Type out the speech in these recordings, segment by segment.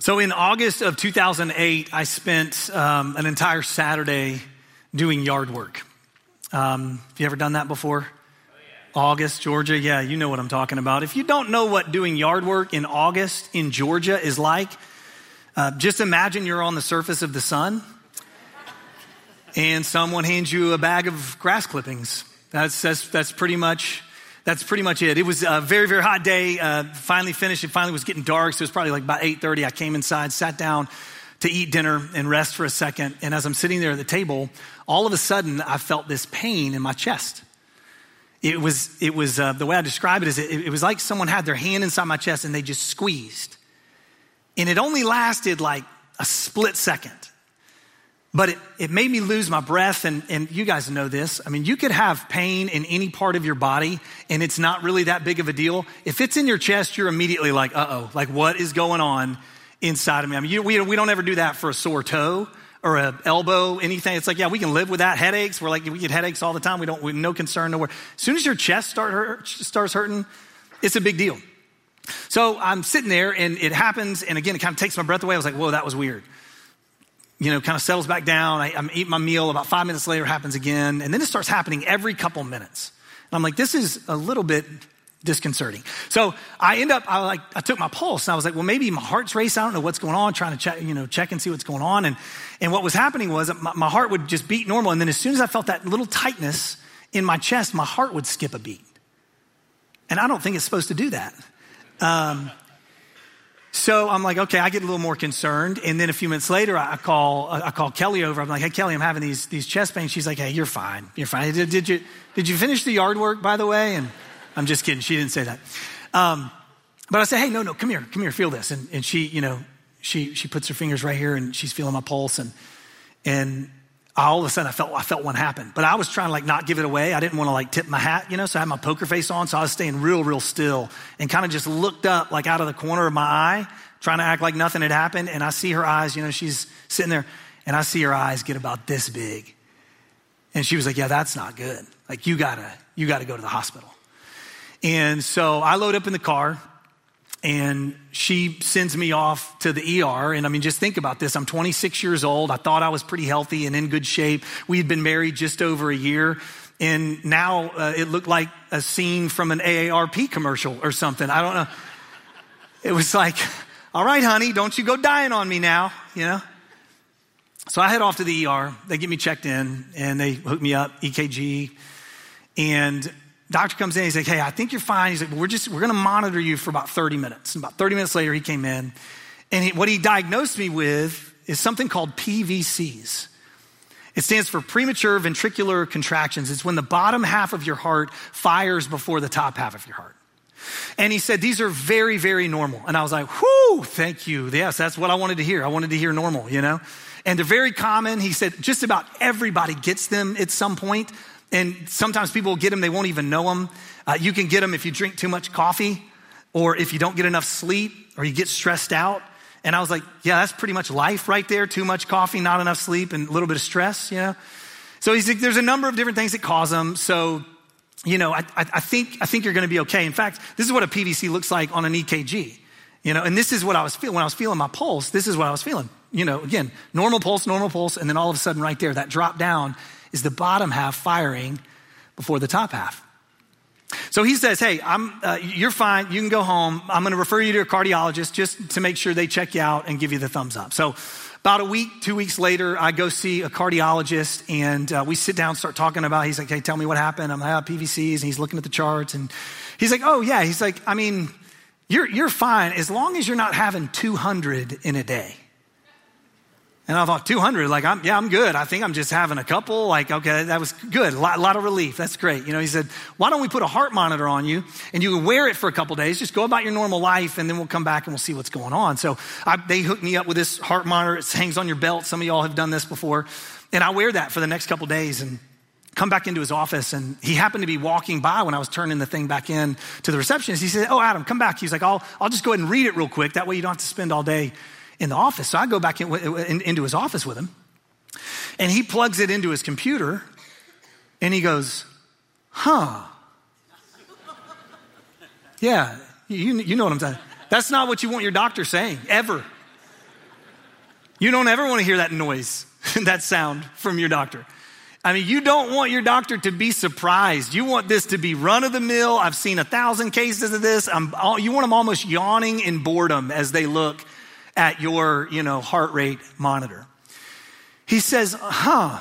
So in August of 2008, I spent um, an entire Saturday doing yard work. Um, have you ever done that before? August, Georgia. Yeah, you know what I'm talking about. If you don't know what doing yard work in August in Georgia is like, uh, just imagine you're on the surface of the sun and someone hands you a bag of grass clippings. That's, that's, that's pretty much that's pretty much it. It was a very, very hot day. Uh, finally finished. It finally was getting dark. So it was probably like about 8.30. I came inside, sat down to eat dinner and rest for a second. And as I'm sitting there at the table, all of a sudden I felt this pain in my chest. It was, it was uh, the way I describe it is it, it was like someone had their hand inside my chest and they just squeezed. And it only lasted like a split second. But it, it made me lose my breath, and, and you guys know this. I mean, you could have pain in any part of your body, and it's not really that big of a deal. If it's in your chest, you're immediately like, uh oh, like what is going on inside of me? I mean, you, we, we don't ever do that for a sore toe or an elbow, anything. It's like, yeah, we can live with that. Headaches, we're like, we get headaches all the time. We don't, we no concern, nowhere. As soon as your chest start hurt, starts hurting, it's a big deal. So I'm sitting there, and it happens, and again, it kind of takes my breath away. I was like, whoa, that was weird you know, kind of settles back down. I, am eating my meal. About five minutes later, happens again. And then it starts happening every couple minutes. And I'm like, this is a little bit disconcerting. So I end up, I like, I took my pulse and I was like, well, maybe my heart's racing. I don't know what's going on, trying to check, you know, check and see what's going on. And, and what was happening was my, my heart would just beat normal. And then as soon as I felt that little tightness in my chest, my heart would skip a beat. And I don't think it's supposed to do that. Um, so I'm like, okay, I get a little more concerned. And then a few minutes later, I call, I call Kelly over. I'm like, hey, Kelly, I'm having these, these chest pains. She's like, hey, you're fine. You're fine. Did, did you, did you finish the yard work, by the way? And I'm just kidding. She didn't say that. Um, but I said, hey, no, no, come here, come here, feel this. And, and she, you know, she, she puts her fingers right here and she's feeling my pulse. And, and all of a sudden I felt, I felt one happen. But I was trying to like not give it away. I didn't want to like tip my hat, you know, so I had my poker face on. So I was staying real, real still and kind of just looked up like out of the corner of my eye, trying to act like nothing had happened. And I see her eyes, you know, she's sitting there and I see her eyes get about this big. And she was like, yeah, that's not good. Like you gotta, you gotta go to the hospital. And so I load up in the car and she sends me off to the ER. And I mean, just think about this. I'm 26 years old. I thought I was pretty healthy and in good shape. We had been married just over a year. And now uh, it looked like a scene from an AARP commercial or something. I don't know. It was like, all right, honey, don't you go dying on me now, you know? So I head off to the ER. They get me checked in and they hook me up, EKG. And Doctor comes in, he's like, hey, I think you're fine. He's like, we're just, we're going to monitor you for about 30 minutes. And about 30 minutes later, he came in. And he, what he diagnosed me with is something called PVCs. It stands for premature ventricular contractions. It's when the bottom half of your heart fires before the top half of your heart. And he said, These are very, very normal. And I was like, Whoo, thank you. Yes, that's what I wanted to hear. I wanted to hear normal, you know? And they're very common. He said, Just about everybody gets them at some point. And sometimes people get them, they won't even know them. Uh, you can get them if you drink too much coffee or if you don't get enough sleep or you get stressed out. And I was like, yeah, that's pretty much life right there. Too much coffee, not enough sleep, and a little bit of stress, you know? So he's like, there's a number of different things that cause them. So, you know, I, I think, I think you're going to be okay. In fact, this is what a PVC looks like on an EKG, you know, and this is what I was feeling when I was feeling my pulse. This is what I was feeling. You know, again, normal pulse, normal pulse, and then all of a sudden right there, that drop down is the bottom half firing before the top half. So he says, Hey, I'm, uh, you're fine. You can go home. I'm going to refer you to a cardiologist just to make sure they check you out and give you the thumbs up. So about a week, two weeks later, I go see a cardiologist and uh, we sit down, start talking about, It. he's like, Hey, tell me what happened. I'm like, PVCs. And he's looking at the charts and he's like, Oh, yeah. He's like, I mean, you're, you're fine as long as you're not having 200 in a day. And I thought, 200, like, I'm, yeah, I'm good. I think I'm just having a couple. Like, okay, that was good. A lot, lot, of relief. That's great. You know, he said, why don't we put a heart monitor on you and you can wear it for a couple days. Just go about your normal life and then we'll come back and we'll see what's going on. So I, they hooked me up with this heart monitor. It hangs on your belt. Some of y'all have done this before. And I wear that for the next couple days and come back into his office. And he happened to be walking by when I was turning the thing back in to the receptionist. He said, oh, Adam, come back. He's like, I'll, I'll just go ahead and read it real quick. That way you don't have to spend all day in the office. So I go back in, in, into his office with him, and he plugs it into his computer, and he goes, huh. Yeah, you, you know what I'm saying. That's not what you want your doctor saying, ever. You don't ever want to hear that noise, that sound from your doctor. I mean, you don't want your doctor to be surprised. You want this to be run of the mill. I've seen a thousand cases of this. I'm, you want them almost yawning in boredom as they look at your, you know, heart rate monitor. He says, huh,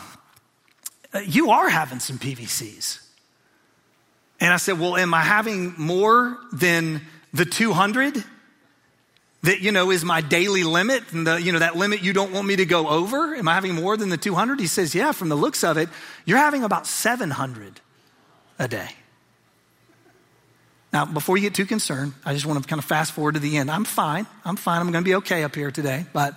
you are having some PVCs. And I said, well, am I having more than the 200 that, you know, is my daily limit and the, you know, that limit you don't want me to go over? Am I having more than the 200? He says, yeah, from the looks of it, you're having about 700 a day. Now, before you get too concerned, I just want to kind of fast forward to the end. I'm fine. I'm fine. I'm going to be okay up here today. But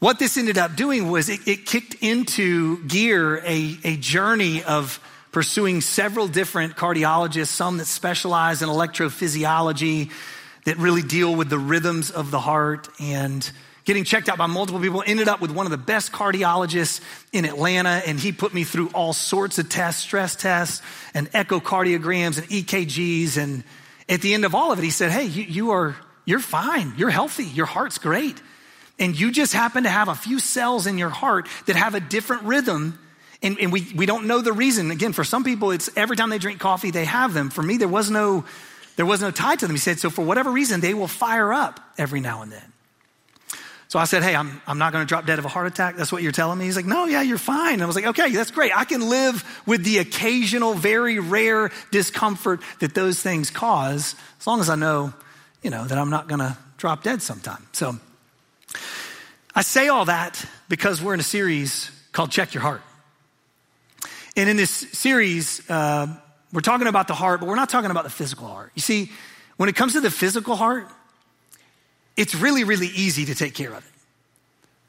what this ended up doing was it, it kicked into gear a, a journey of pursuing several different cardiologists, some that specialize in electrophysiology, that really deal with the rhythms of the heart and getting checked out by multiple people. Ended up with one of the best cardiologists in Atlanta, and he put me through all sorts of tests, stress tests, and echocardiograms and EKGs. And at the end of all of it, he said, Hey, you, you are, you're fine. You're healthy. Your heart's great. And you just happen to have a few cells in your heart that have a different rhythm. And, and we, we don't know the reason. Again, for some people, it's every time they drink coffee, they have them. For me, there was no, there was no tie to them. He said, so for whatever reason, they will fire up every now and then. So I said, Hey, I'm, I'm not going to drop dead of a heart attack. That's what you're telling me. He's like, No, yeah, you're fine. And I was like, Okay, that's great. I can live with the occasional, very rare discomfort that those things cause as long as I know, you know, that I'm not going to drop dead sometime. So I say all that because we're in a series called Check Your Heart. And in this series, uh, we're talking about the heart, but we're not talking about the physical heart. You see, when it comes to the physical heart, it's really, really easy to take care of it.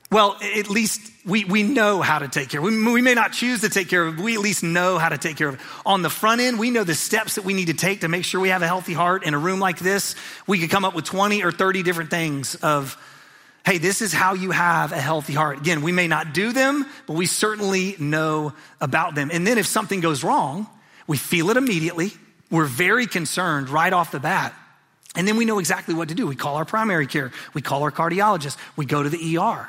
Well, at least we, we know how to take care of it. We, we may not choose to take care of it, but we at least know how to take care of it. On the front end, we know the steps that we need to take to make sure we have a healthy heart. In a room like this, we could come up with 20 or 30 different things of, hey, this is how you have a healthy heart. Again, we may not do them, but we certainly know about them. And then if something goes wrong, we feel it immediately. We're very concerned right off the bat. And then we know exactly what to do. We call our primary care, we call our cardiologist, we go to the ER.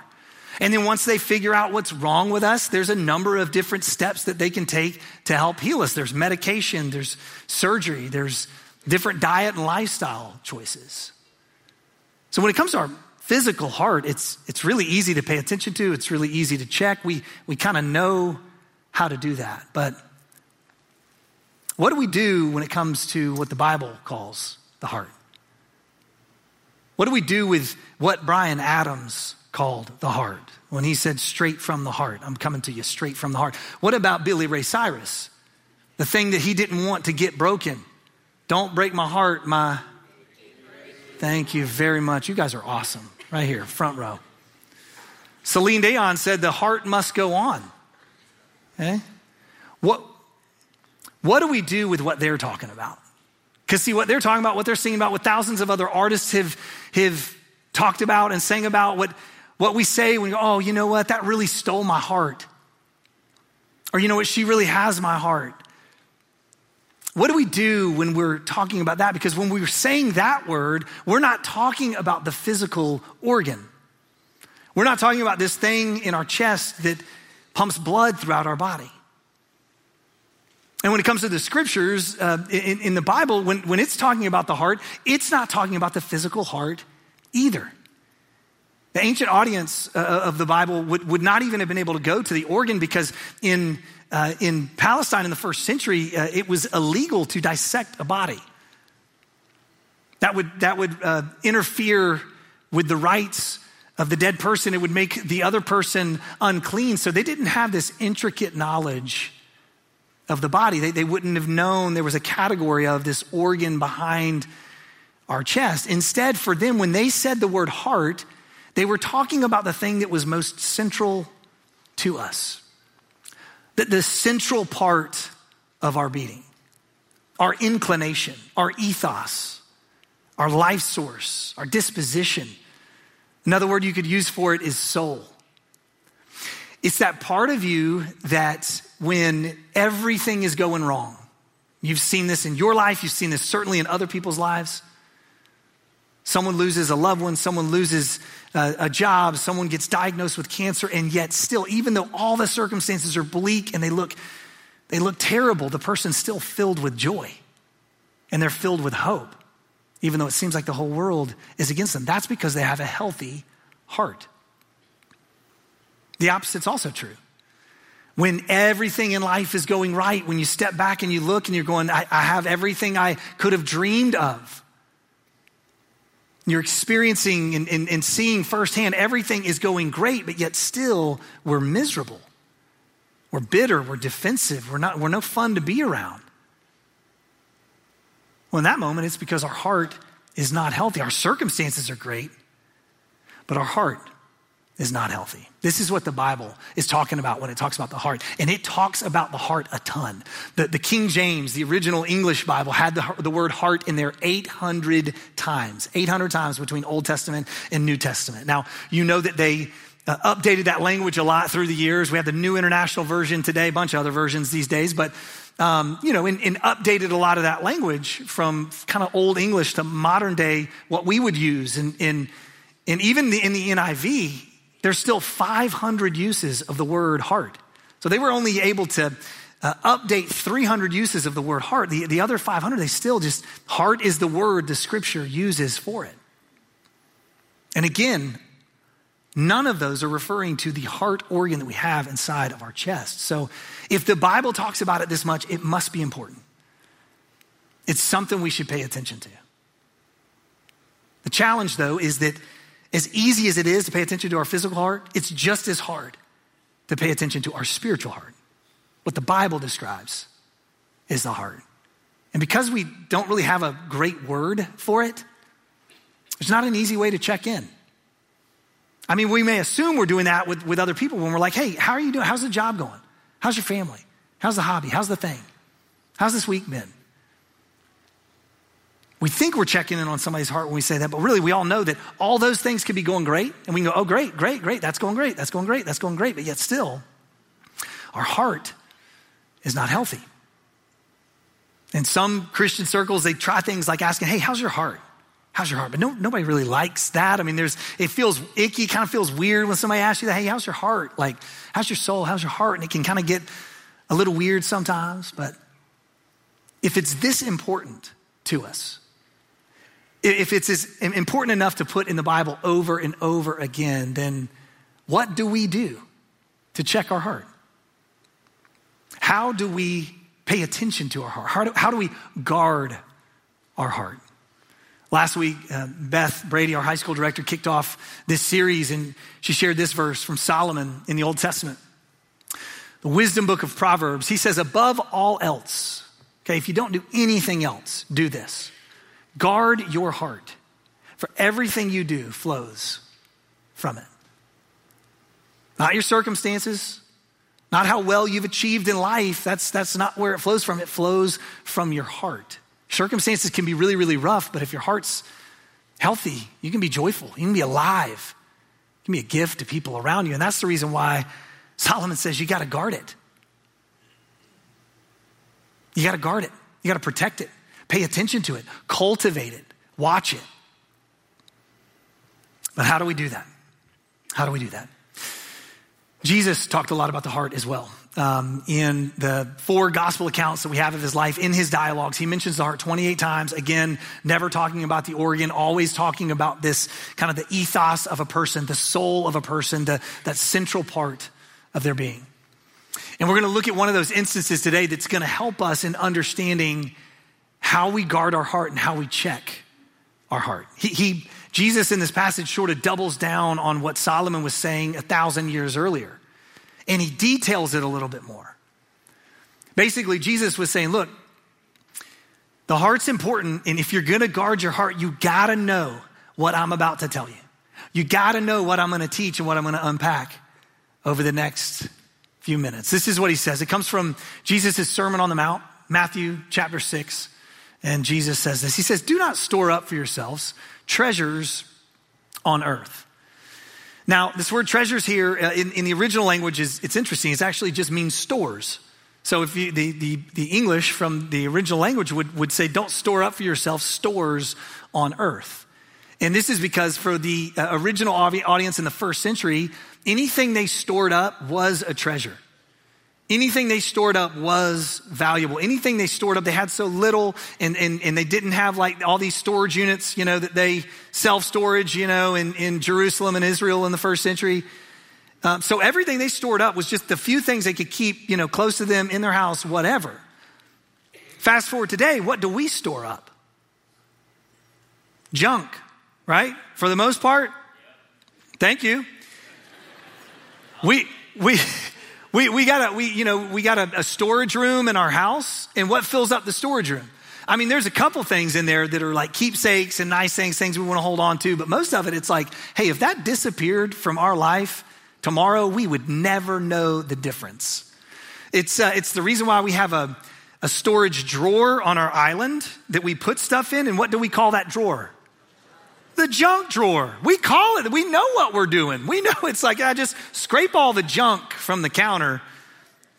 And then once they figure out what's wrong with us, there's a number of different steps that they can take to help heal us. There's medication, there's surgery, there's different diet and lifestyle choices. So when it comes to our physical heart, it's, it's really easy to pay attention to, it's really easy to check. We, we kind of know how to do that. But what do we do when it comes to what the Bible calls the heart? What do we do with what Bryan Adams called the heart when he said straight from the heart? I'm coming to you straight from the heart. What about Billy Ray Cyrus? The thing that he didn't want to get broken. Don't break my heart, my. Thank you very much. You guys are awesome. Right here, front row. Celine Dion said the heart must go on. Okay? What, what do we do with what they're talking about? Because see, what they're talking about, what they're singing about, what thousands of other artists have, have talked about and sang about, what, what we say when oh, you know what, that really stole my heart. Or you know what, she really has my heart. What do we do when we're talking about that? Because when we're saying that word, we're not talking about the physical organ. We're not talking about this thing in our chest that pumps blood throughout our body. And when it comes to the scriptures uh, in, in, the Bible, when, when it's talking about the heart, it's not talking about the physical heart either. The ancient audience uh, of the Bible would, would not even have been able to go to the organ because in, uh, in Palestine in the first century, uh, it was illegal to dissect a body. That would, that would uh, interfere with the rights of the dead person, it would make the other person unclean. So they didn't have this intricate knowledge of the body. They, they wouldn't have known there was a category of this organ behind our chest. Instead, for them, when they said the word heart, they were talking about the thing that was most central to us. That the central part of our being, our inclination, our ethos, our life source, our disposition. Another word you could use for it is soul. It's that part of you that when everything is going wrong, you've seen this in your life, you've seen this certainly in other people's lives. Someone loses a loved one, someone loses a, a, job, someone gets diagnosed with cancer, and yet still, even though all the circumstances are bleak and they look, they look terrible, the person's still filled with joy and they're filled with hope, even though it seems like the whole world is against them. That's because they have a healthy heart. The opposite's also true. When everything in life is going right, when you step back and you look and you're going, I, I have everything I could have dreamed of. You're experiencing and, and, and seeing firsthand everything is going great, but yet still we're miserable. We're bitter, we're defensive, we're, not, we're no fun to be around. Well, in that moment, it's because our heart is not healthy. Our circumstances are great, but our heart is not healthy. This is what the Bible is talking about when it talks about the heart. And it talks about the heart a ton. The, the King James, the original English Bible, had the, the word heart in there 800 times, 800 times between Old Testament and New Testament. Now, you know that they uh, updated that language a lot through the years. We have the New International Version today, a bunch of other versions these days, but um, you know, and, and, updated a lot of that language from kind of old English to modern day, what we would use. And, and, and even the, in the NIV, there's still 500 uses of the word heart. So they were only able to uh, update 300 uses of the word heart. The, the other 500, they still just, heart is the word the scripture uses for it. And again, none of those are referring to the heart organ that we have inside of our chest. So if the Bible talks about it this much, it must be important. It's something we should pay attention to. The challenge, though, is that as easy as it is to pay attention to our physical heart, it's just as hard to pay attention to our spiritual heart. What the Bible describes is the heart. And because we don't really have a great word for it, it's not an easy way to check in. I mean, we may assume we're doing that with, with other people when we're like, hey, how are you doing? How's the job going? How's your family? How's the hobby? How's the thing? How's this week been? We think we're checking in on somebody's heart when we say that, but really we all know that all those things could be going great. And we can go, oh, great, great, great. That's going great. That's going great. That's going great. But yet still, our heart is not healthy. In some Christian circles, they try things like asking, hey, how's your heart? How's your heart? But no, nobody really likes that. I mean, there's, it feels icky, kind of feels weird when somebody asks you that, hey, how's your heart? Like, how's your soul? How's your heart? And it can kind of get a little weird sometimes. But if it's this important to us, if it's important enough to put in the Bible over and over again, then what do we do to check our heart? How do we pay attention to our heart? How do, how do we guard our heart? Last week, uh, Beth Brady, our high school director, kicked off this series and she shared this verse from Solomon in the Old Testament. The wisdom book of Proverbs. He says, above all else, okay, if you don't do anything else, do this. Guard your heart, for everything you do flows from it. Not your circumstances, not how well you've achieved in life. That's, that's not where it flows from. It flows from your heart. Circumstances can be really, really rough, but if your heart's healthy, you can be joyful, you can be alive, you can be a gift to people around you. And that's the reason why Solomon says you got to guard it. You got to guard it, you got to protect it. Pay attention to it, cultivate it, watch it. But how do we do that? How do we do that? Jesus talked a lot about the heart as well. Um, in the four gospel accounts that we have of his life, in his dialogues, he mentions the heart 28 times. Again, never talking about the organ, always talking about this kind of the ethos of a person, the soul of a person, the, that central part of their being. And we're going to look at one of those instances today that's going to help us in understanding how we guard our heart and how we check our heart. He, he, Jesus in this passage sort of doubles down on what Solomon was saying a thousand years earlier, and he details it a little bit more. Basically, Jesus was saying, Look, the heart's important, and if you're gonna guard your heart, you gotta know what I'm about to tell you. You gotta know what I'm gonna teach and what I'm gonna unpack over the next few minutes. This is what he says. It comes from Jesus' Sermon on the Mount, Matthew chapter 6. And Jesus says this He says, Do not store up for yourselves treasures on earth. Now, this word treasures here uh, in, in the original language is it's interesting. It actually just means stores. So if you, the, the, the English from the original language would, would say, don't store up for yourself stores on earth. And this is because for the uh, original audience in the first century, anything they stored up was a treasure. Anything they stored up was valuable. Anything they stored up, they had so little and, and, and they didn't have like all these storage units, you know, that they self storage, you know, in, in Jerusalem and Israel in the first century. Um, so everything they stored up was just the few things they could keep, you know, close to them in their house, whatever. Fast forward today, what do we store up? Junk, right? For the most part. Thank you. We, we, we, we got a, we, you know, we got a, a storage room in our house, and what fills up the storage room? I mean, there's a couple things in there that are like keepsakes and nice things, things we want to hold on to, but most of it, it's like, hey, if that disappeared from our life tomorrow, we would never know the difference. It's, uh, it's the reason why we have a, a storage drawer on our island that we put stuff in, and what do we call that drawer? The junk drawer. We call it, we know what we're doing. We know it's like I just scrape all the junk from the counter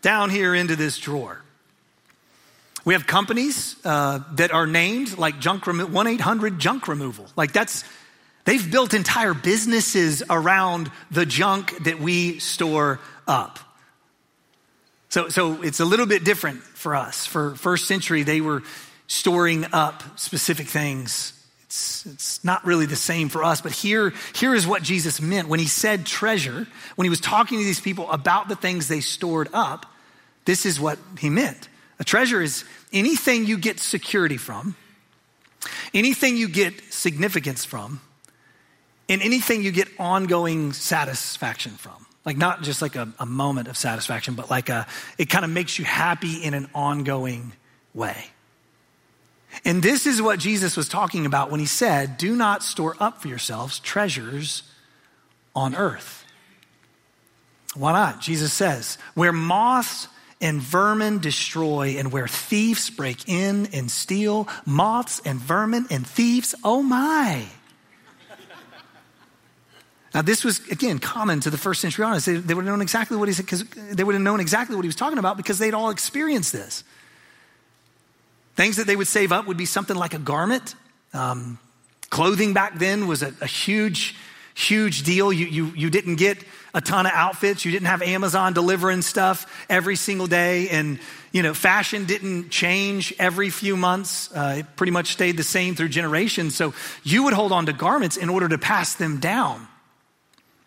down here into this drawer. We have companies uh, that are named like junk 1 800 junk removal. Like that's, they've built entire businesses around the junk that we store up. So, so it's a little bit different for us. For first century, they were storing up specific things it's, it's not really the same for us, but here, here is what Jesus meant when he said treasure, when he was talking to these people about the things they stored up. This is what he meant. A treasure is anything you get security from, anything you get significance from, and anything you get ongoing satisfaction from. Like not just like a, a moment of satisfaction, but like a, it kind of makes you happy in an ongoing way. And this is what Jesus was talking about when he said, Do not store up for yourselves treasures on earth. Why not? Jesus says, Where moths and vermin destroy, and where thieves break in and steal, moths and vermin and thieves, oh my. Now, this was, again, common to the first century audience. They, they would have known exactly what he said, because they would have known exactly what he was talking about because they'd all experienced this. Things that they would save up would be something like a garment. Um, clothing back then was a, a huge, huge deal. You, you, you didn't get a ton of outfits. You didn't have Amazon delivering stuff every single day. And, you know, fashion didn't change every few months. Uh, it pretty much stayed the same through generations. So you would hold on to garments in order to pass them down.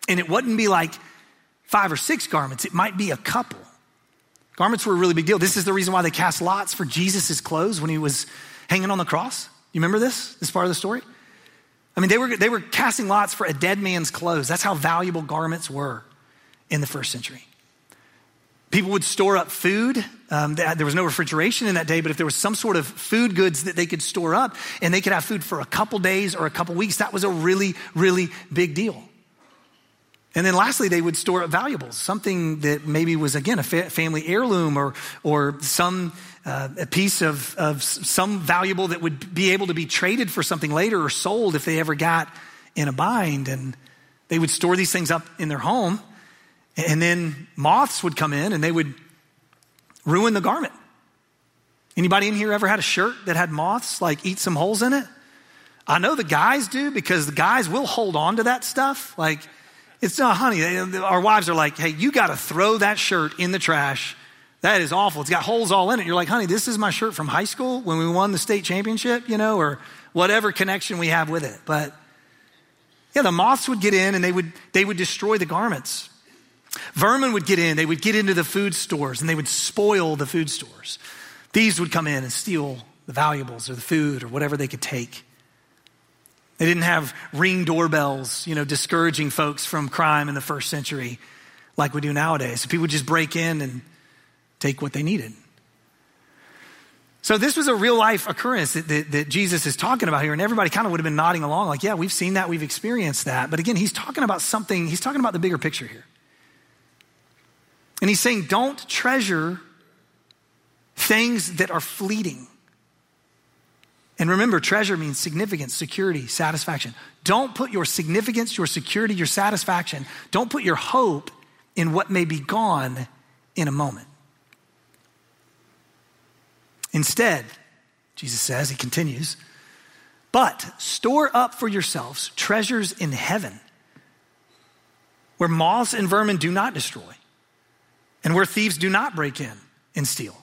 And it wouldn't be like five or six garments, it might be a couple. Garments were a really big deal. This is the reason why they cast lots for Jesus' clothes when he was hanging on the cross. You remember this? This part of the story? I mean, they were, they were casting lots for a dead man's clothes. That's how valuable garments were in the first century. People would store up food. Um, there was no refrigeration in that day, but if there was some sort of food goods that they could store up and they could have food for a couple days or a couple weeks, that was a really, really big deal. And then lastly, they would store up valuables, something that maybe was, again, a fa- family heirloom or, or some uh, a piece of, of some valuable that would be able to be traded for something later or sold if they ever got in a bind. And they would store these things up in their home. And then moths would come in and they would ruin the garment. Anybody in here ever had a shirt that had moths like eat some holes in it? I know the guys do because the guys will hold on to that stuff. Like, it's not, honey, our wives are like, hey, you got to throw that shirt in the trash. That is awful. It's got holes all in it. You're like, honey, this is my shirt from high school when we won the state championship, you know, or whatever connection we have with it. But yeah, the moths would get in and they would, they would destroy the garments. Vermin would get in, they would get into the food stores and they would spoil the food stores. Thieves would come in and steal the valuables or the food or whatever they could take. They didn't have ring doorbells, you know, discouraging folks from crime in the first century like we do nowadays. So people would just break in and take what they needed. So this was a real life occurrence that, that, that, Jesus is talking about here, and everybody kind of would have been nodding along, like, yeah, we've seen that, we've experienced that. But again, he's talking about something, he's talking about the bigger picture here. And he's saying, don't treasure things that are fleeting. And remember, treasure means significance, security, satisfaction. Don't put your significance, your security, your satisfaction, don't put your hope in what may be gone in a moment. Instead, Jesus says, he continues, but store up for yourselves treasures in heaven where moths and vermin do not destroy and where thieves do not break in and steal.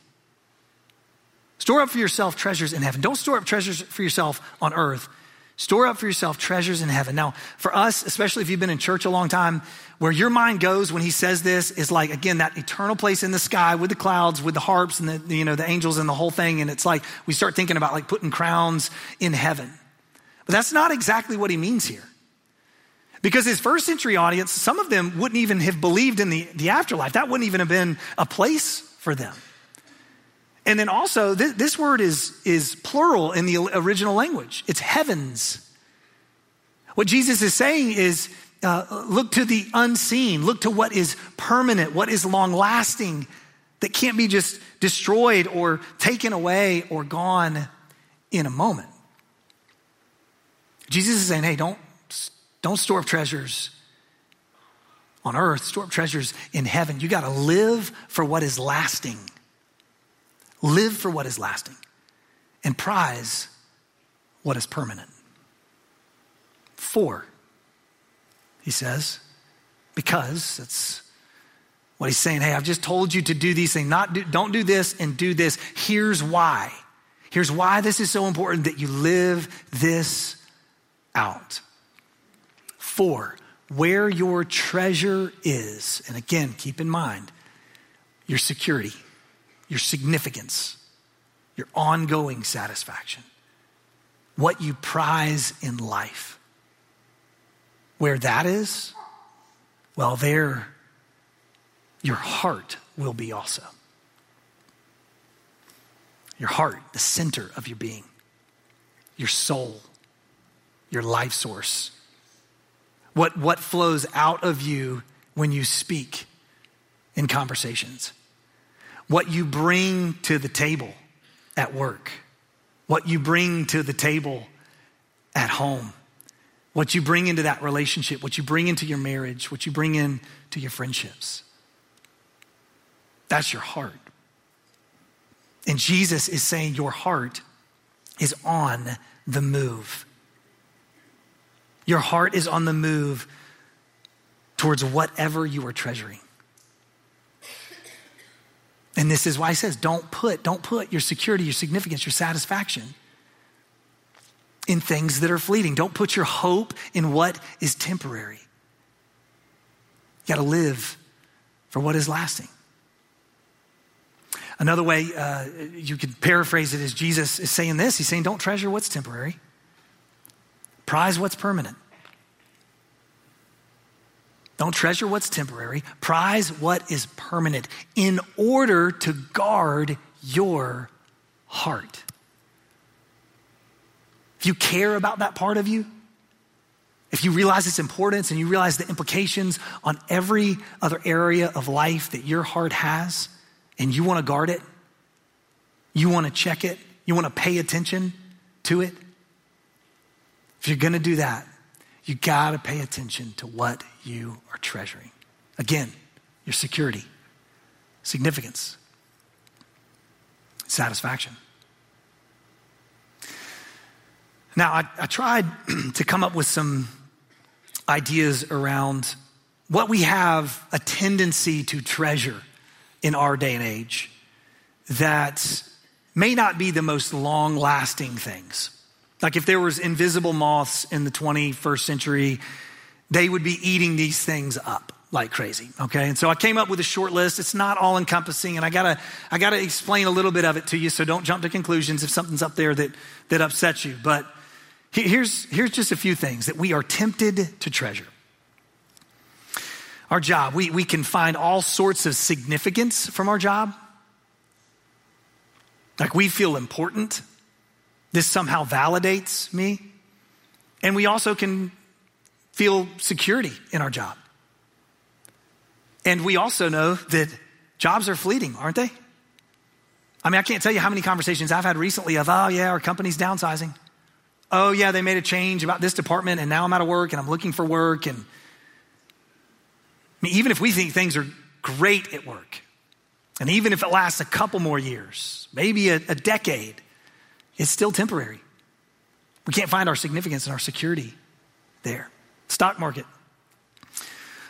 Store up for yourself treasures in heaven. Don't store up treasures for yourself on earth. Store up for yourself treasures in heaven. Now, for us, especially if you've been in church a long time, where your mind goes when he says this is like, again, that eternal place in the sky with the clouds, with the harps and the, you know, the angels and the whole thing. And it's like, we start thinking about like putting crowns in heaven. But that's not exactly what he means here. Because his first century audience, some of them wouldn't even have believed in the, the afterlife. That wouldn't even have been a place for them. And then also, this, word is, is plural in the original language. It's heavens. What Jesus is saying is uh, look to the unseen, look to what is permanent, what is long lasting, that can't be just destroyed or taken away or gone in a moment. Jesus is saying, hey, don't, don't store up treasures on earth, store up treasures in heaven. You got to live for what is lasting. Live for what is lasting and prize what is permanent. For, he says, because that's what he's saying. Hey, I've just told you to do these things. Not do, don't do this and do this. Here's why. Here's why this is so important that you live this out. For, where your treasure is, and again, keep in mind your security your significance, your ongoing satisfaction, what you prize in life. Where that is, well, there your heart will be also. Your heart, the center of your being, your soul, your life source. What, what flows out of you when you speak in conversations what you bring to the table at work, what you bring to the table at home, what you bring into that relationship, what you bring into your marriage, what you bring into your friendships. That's your heart. And Jesus is saying your heart is on the move. Your heart is on the move towards whatever you are treasuring. And this is why he says, don't put, don't put your security, your significance, your satisfaction in things that are fleeting. Don't put your hope in what is temporary. You got to live for what is lasting. Another way uh, you could paraphrase it is Jesus is saying this He's saying, don't treasure what's temporary, prize what's permanent. Don't treasure what's temporary, prize what is permanent in order to guard your heart. If you care about that part of you, if you realize its importance and you realize the implications on every other area of life that your heart has, and you want to guard it, you want to check it, you want to pay attention to it, if you're going to do that, you got to pay attention to what you are treasuring. Again, your security, significance, satisfaction. Now, I, I tried to come up with some ideas around what we have a tendency to treasure in our day and age that may not be the most long lasting things. Like if there was invisible moths in the 21st century, they would be eating these things up like crazy. Okay. And so I came up with a short list. It's not all encompassing and I gotta, I gotta explain a little bit of it to you. So don't jump to conclusions if something's up there that, that upsets you. But Here's, here's just a few things that we are tempted to treasure. Our job, we, we can find all sorts of significance from our job. Like we feel important. This somehow validates me. And we also can feel security in our job. And we also know that jobs are fleeting, aren't they? I mean, I can't tell you how many conversations I've had recently of, oh, yeah, our company's downsizing. Oh, yeah, they made a change about this department, and now I'm out of work and I'm looking for work. And I mean, even if we think things are great at work, and even if it lasts a couple more years, maybe a, a decade, it's still temporary. We can't find our significance and our security there. Stock market.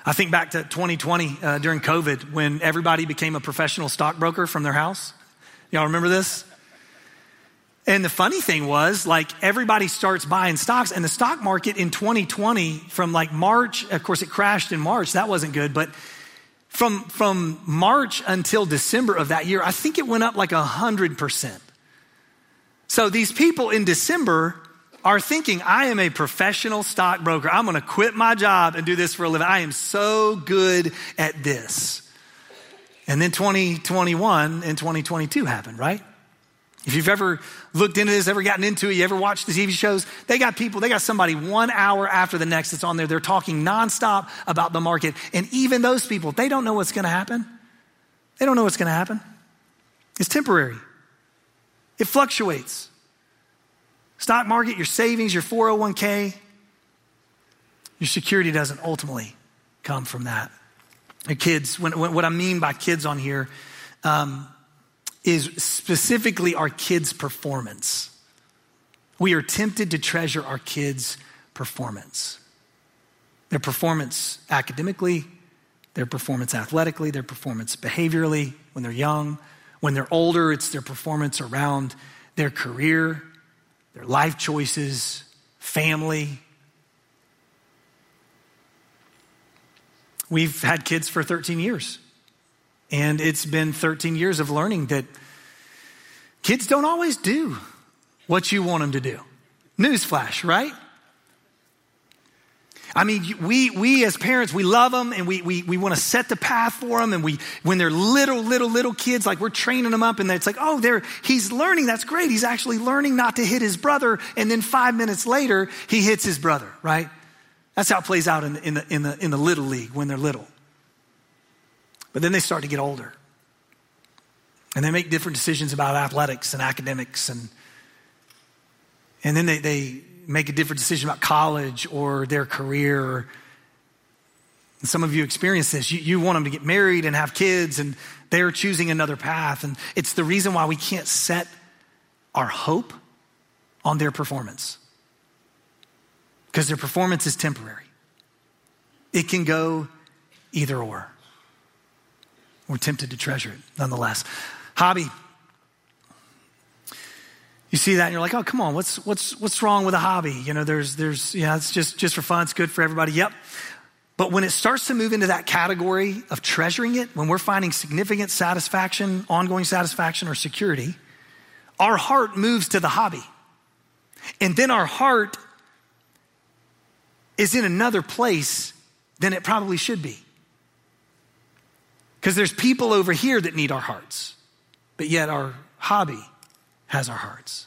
I think back to 2020 uh, during COVID when everybody became a professional stockbroker from their house. Y'all remember this? And the funny thing was, like, everybody starts buying stocks, and the stock market in 2020, from like March, of course, it crashed in March. That wasn't good. But from, from March until December of that year, I think it went up like 100%. So these people in December are thinking, I am a professional stockbroker. I'm going to quit my job and do this for a living. I am so good at this. And then 2021 and 2022 happened, right? If you've ever looked into this, ever gotten into it, you ever watched the TV shows, they got people, they got somebody one hour after the next that's on there. They're talking nonstop about the market. And even those people, they don't know what's going to happen. They don't know what's going to happen. It's temporary, it fluctuates. Stock market, your savings, your 401k, your security doesn't ultimately come from that. Kids, when, when, what I mean by kids on here, um, is specifically our kids' performance. We are tempted to treasure our kids' performance. Their performance academically, their performance athletically, their performance behaviorally when they're young. When they're older, it's their performance around their career, their life choices, family. We've had kids for 13 years. And it's been 13 years of learning that kids don't always do what you want them to do. Newsflash, right? I mean, we, we as parents, we love them and we, we, we want to set the path for them. And we, when they're little, little, little kids, like we're training them up and it's like, oh, there, he's learning. That's great. He's actually learning not to hit his brother. And then five minutes later, he hits his brother, right? That's how it plays out in, in, the, in, the, in the little league when they're little. But then they start to get older. And they make different decisions about athletics and academics. And, and then they, they make a different decision about college or their career. And some of you experience this. You, you want them to get married and have kids, and they're choosing another path. And it's the reason why we can't set our hope on their performance. Because their performance is temporary, it can go either or. We're tempted to treasure it nonetheless. Hobby. You see that and you're like, oh, come on, what's, what's, what's wrong with a hobby? You know, there's, there's, yeah, it's just, just for fun. It's good for everybody. Yep. But when it starts to move into that category of treasuring it, when we're finding significant satisfaction, ongoing satisfaction, or security, our heart moves to the hobby. And then our heart is in another place than it probably should be. Because there's people over here that need our hearts, but yet our hobby has our hearts.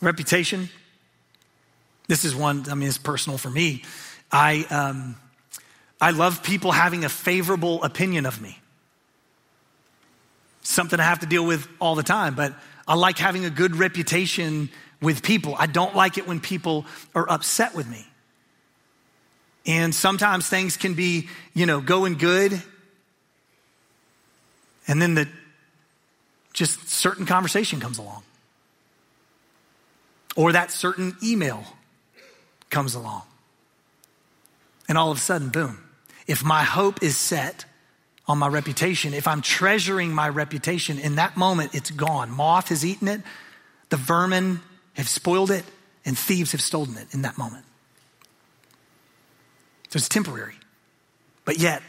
Reputation. This is one, I mean, it's personal for me. I, um, I love people having a favorable opinion of me. Something I have to deal with all the time, but I like having a good reputation with people. I don't like it when people are upset with me. And sometimes things can be, you know, going good. And then the just certain conversation comes along. Or that certain email comes along. And all of a sudden, boom. If my hope is set on my reputation, if I'm treasuring my reputation, in that moment, it's gone. Moth has eaten it, the vermin have spoiled it, and thieves have stolen it in that moment. So it's temporary. But yet,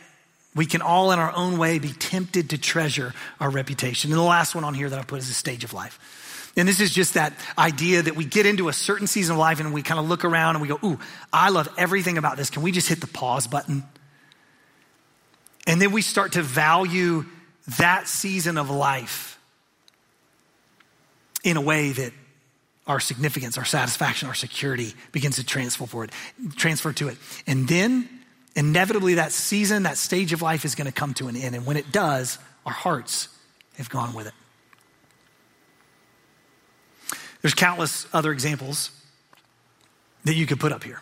we can all in our own way be tempted to treasure our reputation. And the last one on here that I put is the stage of life. And this is just that idea that we get into a certain season of life and we kind of look around and we go, Ooh, I love everything about this. Can we just hit the pause button? And then we start to value that season of life in a way that our significance, our satisfaction, our security begins to transfer for it, transfer to it. And then inevitably that season, that stage of life is going to come to an end. And when it does, our hearts have gone with it. There's countless other examples that you could put up here.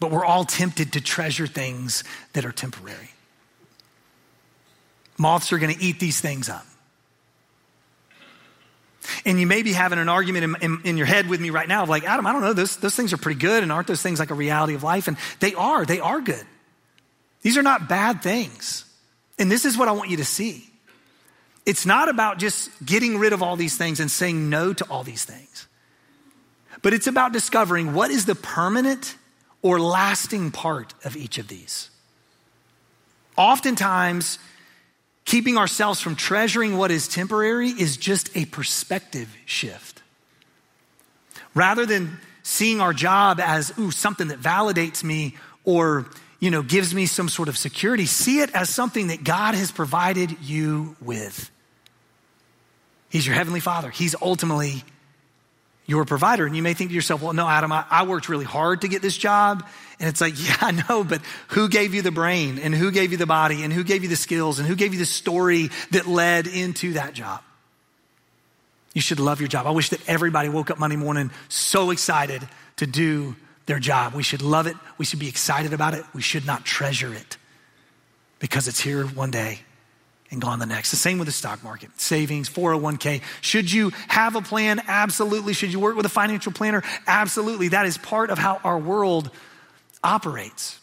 But we're all tempted to treasure things that are temporary. Moths are going to eat these things up. And you may be having an argument in, in, in, your head with me right now of like, Adam, I don't know, those, those things are pretty good, and aren't those things like a reality of life? And they are, they are good. These are not bad things. And this is what I want you to see. It's not about just getting rid of all these things and saying no to all these things, but it's about discovering what is the permanent or lasting part of each of these. Oftentimes, keeping ourselves from treasuring what is temporary is just a perspective shift. Rather than seeing our job as ooh, something that validates me or you know gives me some sort of security, see it as something that God has provided you with. He's your heavenly father. He's ultimately your provider. And you may think to yourself, well, no, Adam, I, I, worked really hard to get this job. And it's like, yeah, I know, but who gave you the brain and who gave you the body and who gave you the skills and who gave you the story that led into that job? You should love your job. I wish that everybody woke up Monday morning so excited to do their job. We should love it. We should be excited about it. We should not treasure it because it's here one day and gone the next. The same with the stock market, savings, 401k. Should you have a plan? Absolutely. Should you work with a financial planner? Absolutely. That is part of how our world operates.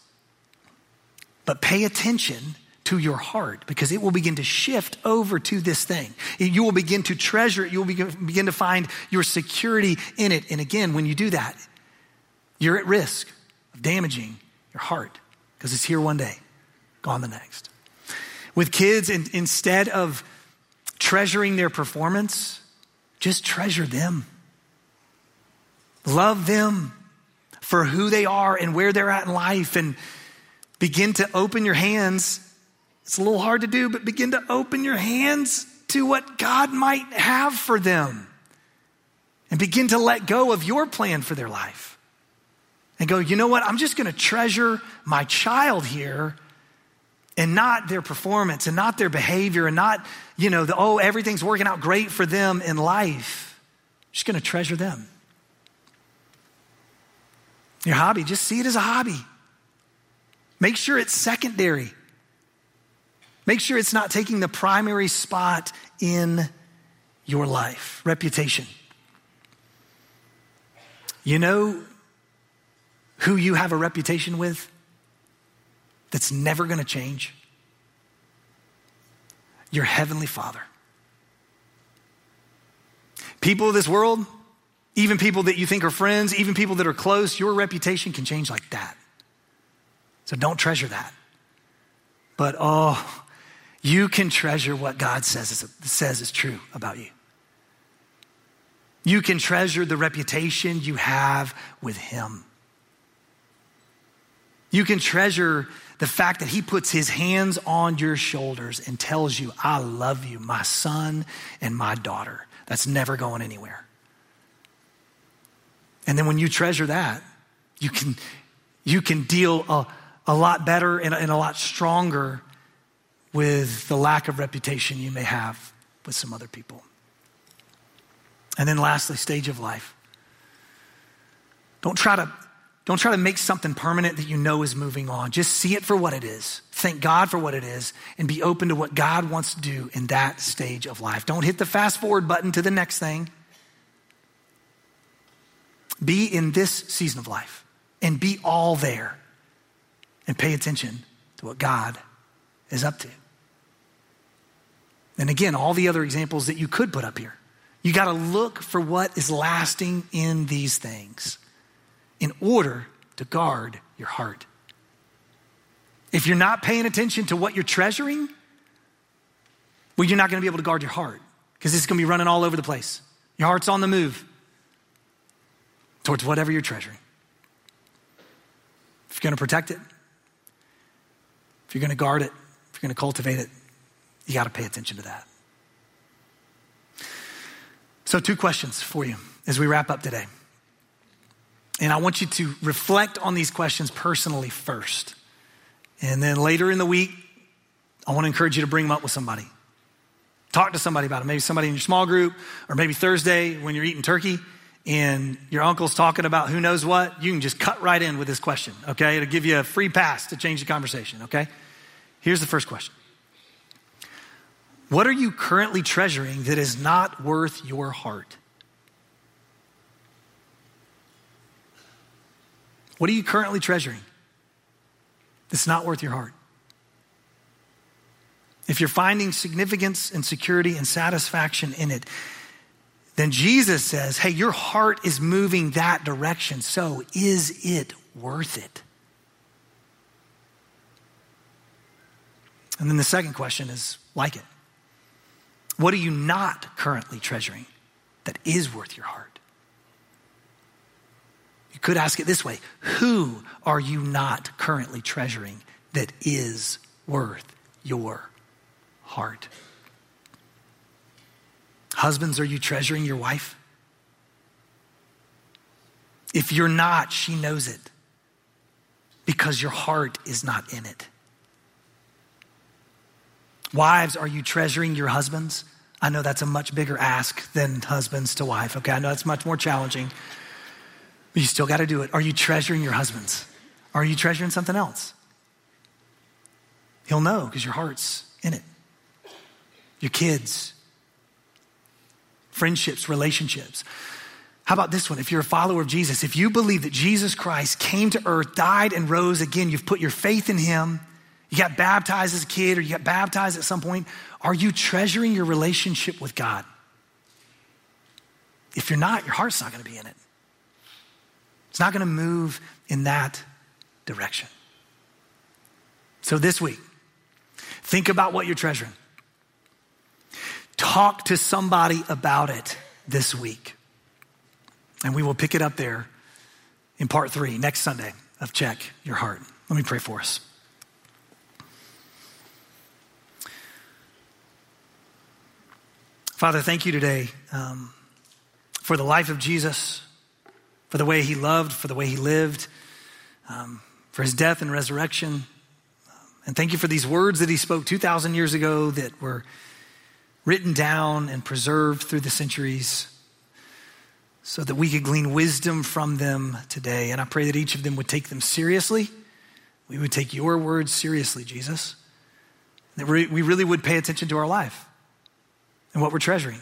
But pay attention to your heart because it will begin to shift over to this thing. You will begin to treasure it. You will begin to find your security in it. And again, when you do that, you're at risk of damaging your heart because it's here one day, gone the next. With kids, in, instead of treasuring their performance, just treasure them. Love them for who they are and where they're at in life and begin to open your hands. It's a little hard to do, but begin to open your hands to what God might have for them and begin to let go of your plan for their life and go, you know what? I'm just going to treasure my child here and not their performance and not their behavior and not, you know, the, oh, everything's working out great for them in life. Just going to treasure them. Your hobby, just see it as a hobby. Make sure it's secondary. Make sure it's not taking the primary spot in your life. Reputation. You know who you have a reputation with? That's never going to change? Your Heavenly Father. People of this world, even people that you think are friends, even people that are close, your reputation can change like that. So don't treasure that. But oh, you can treasure what God says is, says is true about you. You can treasure the reputation you have with Him. You can treasure the fact that he puts his hands on your shoulders and tells you, I love you, my son and my daughter. That's never going anywhere. And then when you treasure that, you can, you can deal a, a lot better and, and a lot stronger with the lack of reputation you may have with some other people. And then lastly, stage of life. Don't try to don't try to make something permanent that you know is moving on. Just see it for what it is. Thank God for what it is and be open to what God wants to do in that stage of life. Don't hit the fast forward button to the next thing. Be in this season of life and be all there and pay attention to what God is up to. And again, all the other examples that you could put up here. You got to look for what is lasting in these things in order to guard your heart. If you're not paying attention to what you're treasuring, well, you're not going to be able to guard your heart because it's going to be running all over the place. Your heart's on the move towards whatever you're treasuring. If you're going to protect it, if you're going to guard it, if you're going to cultivate it, you got to pay attention to that. So, two questions for you as we wrap up today. And I want you to reflect on these questions personally first. And then later in the week, I want to encourage you to bring them up with somebody. Talk to somebody about it. Maybe somebody in your small group, or maybe Thursday when you're eating turkey and your uncle's talking about who knows what, you can just cut right in with this question, okay? It'll give you a free pass to change the conversation, okay? Here's the first question What are you currently treasuring that is not worth your heart? What are you currently treasuring that's not worth your heart? If you're finding significance and security and satisfaction in it, then Jesus says, hey, your heart is moving that direction. So is it worth it? And then the second question is like it. What are you not currently treasuring that is worth your heart? Could ask it this way Who are you not currently treasuring that is worth your heart? Husbands, are you treasuring your wife? If you're not, she knows it because your heart is not in it. Wives, are you treasuring your husbands? I know that's a much bigger ask than husbands to wife. Okay, I know that's much more challenging, but you still got to do it. Are you treasuring your husbands? Are you treasuring something else? He'll know because your heart's in it. Your kids, friendships, relationships. How about this one? If you're a follower of Jesus, if you believe that Jesus Christ came to earth, died, and rose again, you've put your faith in him, you got baptized as a kid or you got baptized at some point, are you treasuring your relationship with God? If you're not, your heart's not going to be in it. It's not going to move in that direction. So this week, think about what you're treasuring. Talk to somebody about it this week. And we will pick it up there in part three next Sunday of Check Your Heart. Let me pray for us. Father, thank you today um, for the life of Jesus, for the way he loved, for the way he lived, um, for his death and resurrection. And thank you for these words that he spoke 2,000 years ago that were written down and preserved through the centuries so that we could glean wisdom from them today. And I pray that each of them would take them seriously. We would take your words seriously, Jesus. That we really would pay attention to our life and what we're treasuring.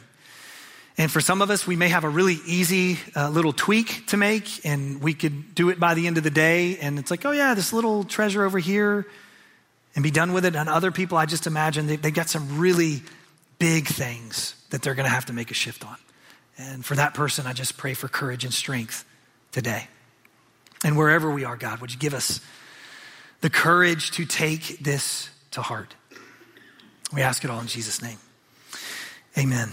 And for some of us, we may have a really easy uh, little tweak to make, and we could do it by the end of the day. And it's like, oh, yeah, this little treasure over here, and be done with it. And other people, I just imagine they, they got some really big things that they're going to have to make a shift on. And for that person, I just pray for courage and strength today. And wherever we are, God, would you give us the courage to take this to heart? We ask it all in Jesus' name. Amen.